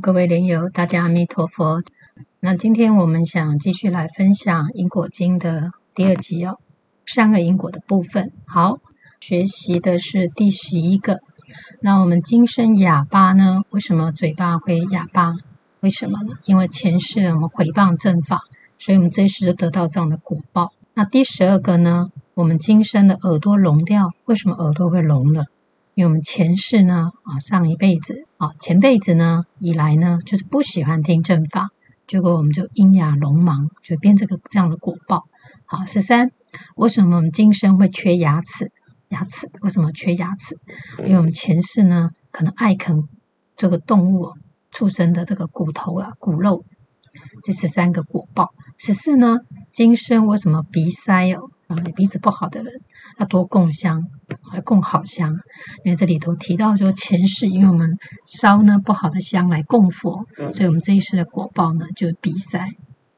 各位莲友，大家阿弥陀佛。那今天我们想继续来分享《因果经》的第二集哦，三个因果的部分。好，学习的是第十一个。那我们今生哑巴呢？为什么嘴巴会哑巴？为什么呢？因为前世我们毁谤正法，所以我们这一世就得到这样的果报。那第十二个呢？我们今生的耳朵聋掉，为什么耳朵会聋了？因为我们前世呢，啊，上一辈子啊，前辈子呢，以来呢，就是不喜欢听正法，结果我们就瘖哑聋盲，就变这个这样的果报。好，十三，为什么我们今生会缺牙齿？牙齿为什么缺牙齿？因为我们前世呢，可能爱啃这个动物畜生的这个骨头啊、骨肉，这十三个果报。十四呢，今生为什么鼻塞哦？啊，鼻子不好的人要多供香，要供好香，因为这里头提到说前世，因为我们烧呢不好的香来供佛，所以我们这一世的果报呢就比塞。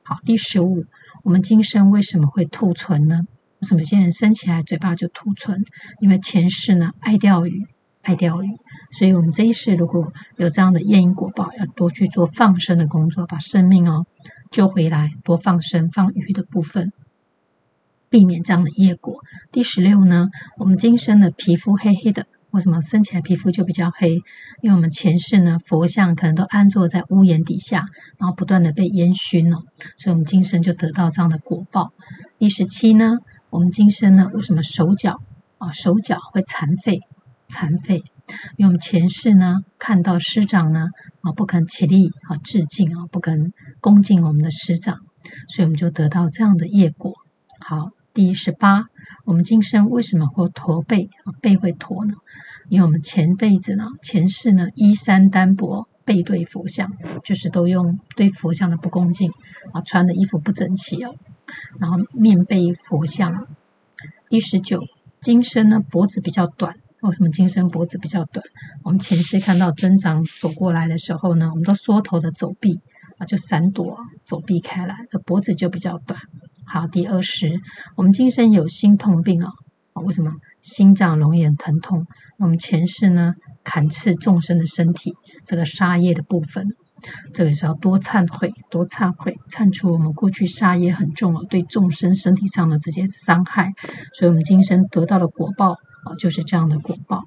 好，第十五，我们今生为什么会吐唇呢？为什么有些人生起来嘴巴就吐唇？因为前世呢爱钓鱼，爱钓鱼，所以我们这一世如果有这样的业因果报，要多去做放生的工作，把生命哦救回来，多放生放鱼的部分。避免这样的业果。第十六呢，我们今生的皮肤黑黑的，为什么生起来皮肤就比较黑？因为我们前世呢，佛像可能都安坐在屋檐底下，然后不断的被烟熏哦，所以我们今生就得到这样的果报。第十七呢，我们今生呢，为什么手脚啊手脚会残废？残废，因为我们前世呢，看到师长呢啊不肯起立啊致敬啊，不肯恭敬我们的师长，所以我们就得到这样的业果。好。第十八，我们今生为什么会驼背？背会驼呢？因为我们前辈子呢，前世呢，衣衫单薄，背对佛像，就是都用对佛像的不恭敬啊，穿的衣服不整齐哦，然后面背佛像。第十九，今生呢，脖子比较短，为什么今生脖子比较短？我们前世看到尊长走过来的时候呢，我们都缩头的走避啊，就闪躲走避开来，脖子就比较短。好，第二十，我们今生有心痛病哦，为什么心脏容易疼痛？我们前世呢，砍刺众生的身体，这个杀业的部分，这个是要多忏悔，多忏悔，忏除我们过去杀业很重哦，对众生身体上的这些伤害，所以我们今生得到的果报啊，就是这样的果报。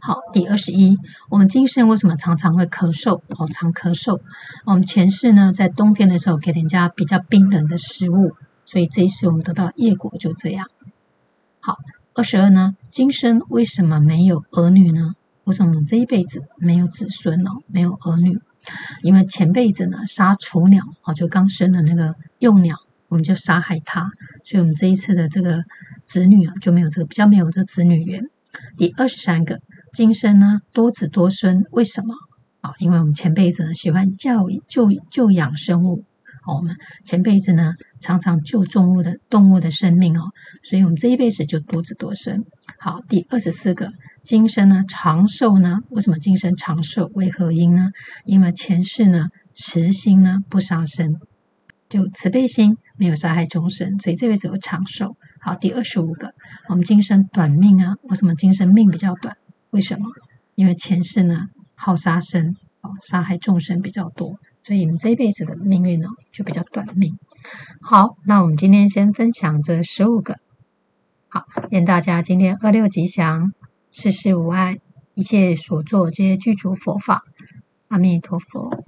好，第二十一，我们今生为什么常常会咳嗽？哦，常咳嗽。我们前世呢，在冬天的时候给人家比较冰冷的食物，所以这一世我们得到业果就这样。好，二十二呢，今生为什么没有儿女呢？为什么我们这一辈子没有子孙哦，没有儿女？因为前辈子呢，杀雏鸟，哦，就刚生的那个幼鸟，我们就杀害它，所以我们这一次的这个子女啊，就没有这个比较没有这子女缘。第二十三个，今生呢，多子多孙，为什么啊？因为我们前辈子呢喜欢教育、救救养生物，我们前辈子呢常常救动物的动物的生命哦，所以我们这一辈子就多子多孙。好，第二十四个，今生呢长寿呢？为什么今生长寿？为何因呢？因为前世呢慈心呢不杀生，就慈悲心没有杀害众生，所以这辈子有长寿。好，第二十五个，我们今生短命啊？为什么今生命比较短？为什么？因为前世呢好杀生，哦，杀害众生比较多，所以你们这一辈子的命运呢就比较短命。好，那我们今天先分享这十五个。好，愿大家今天二六吉祥，事事无碍，一切所作皆具足佛法。阿弥陀佛。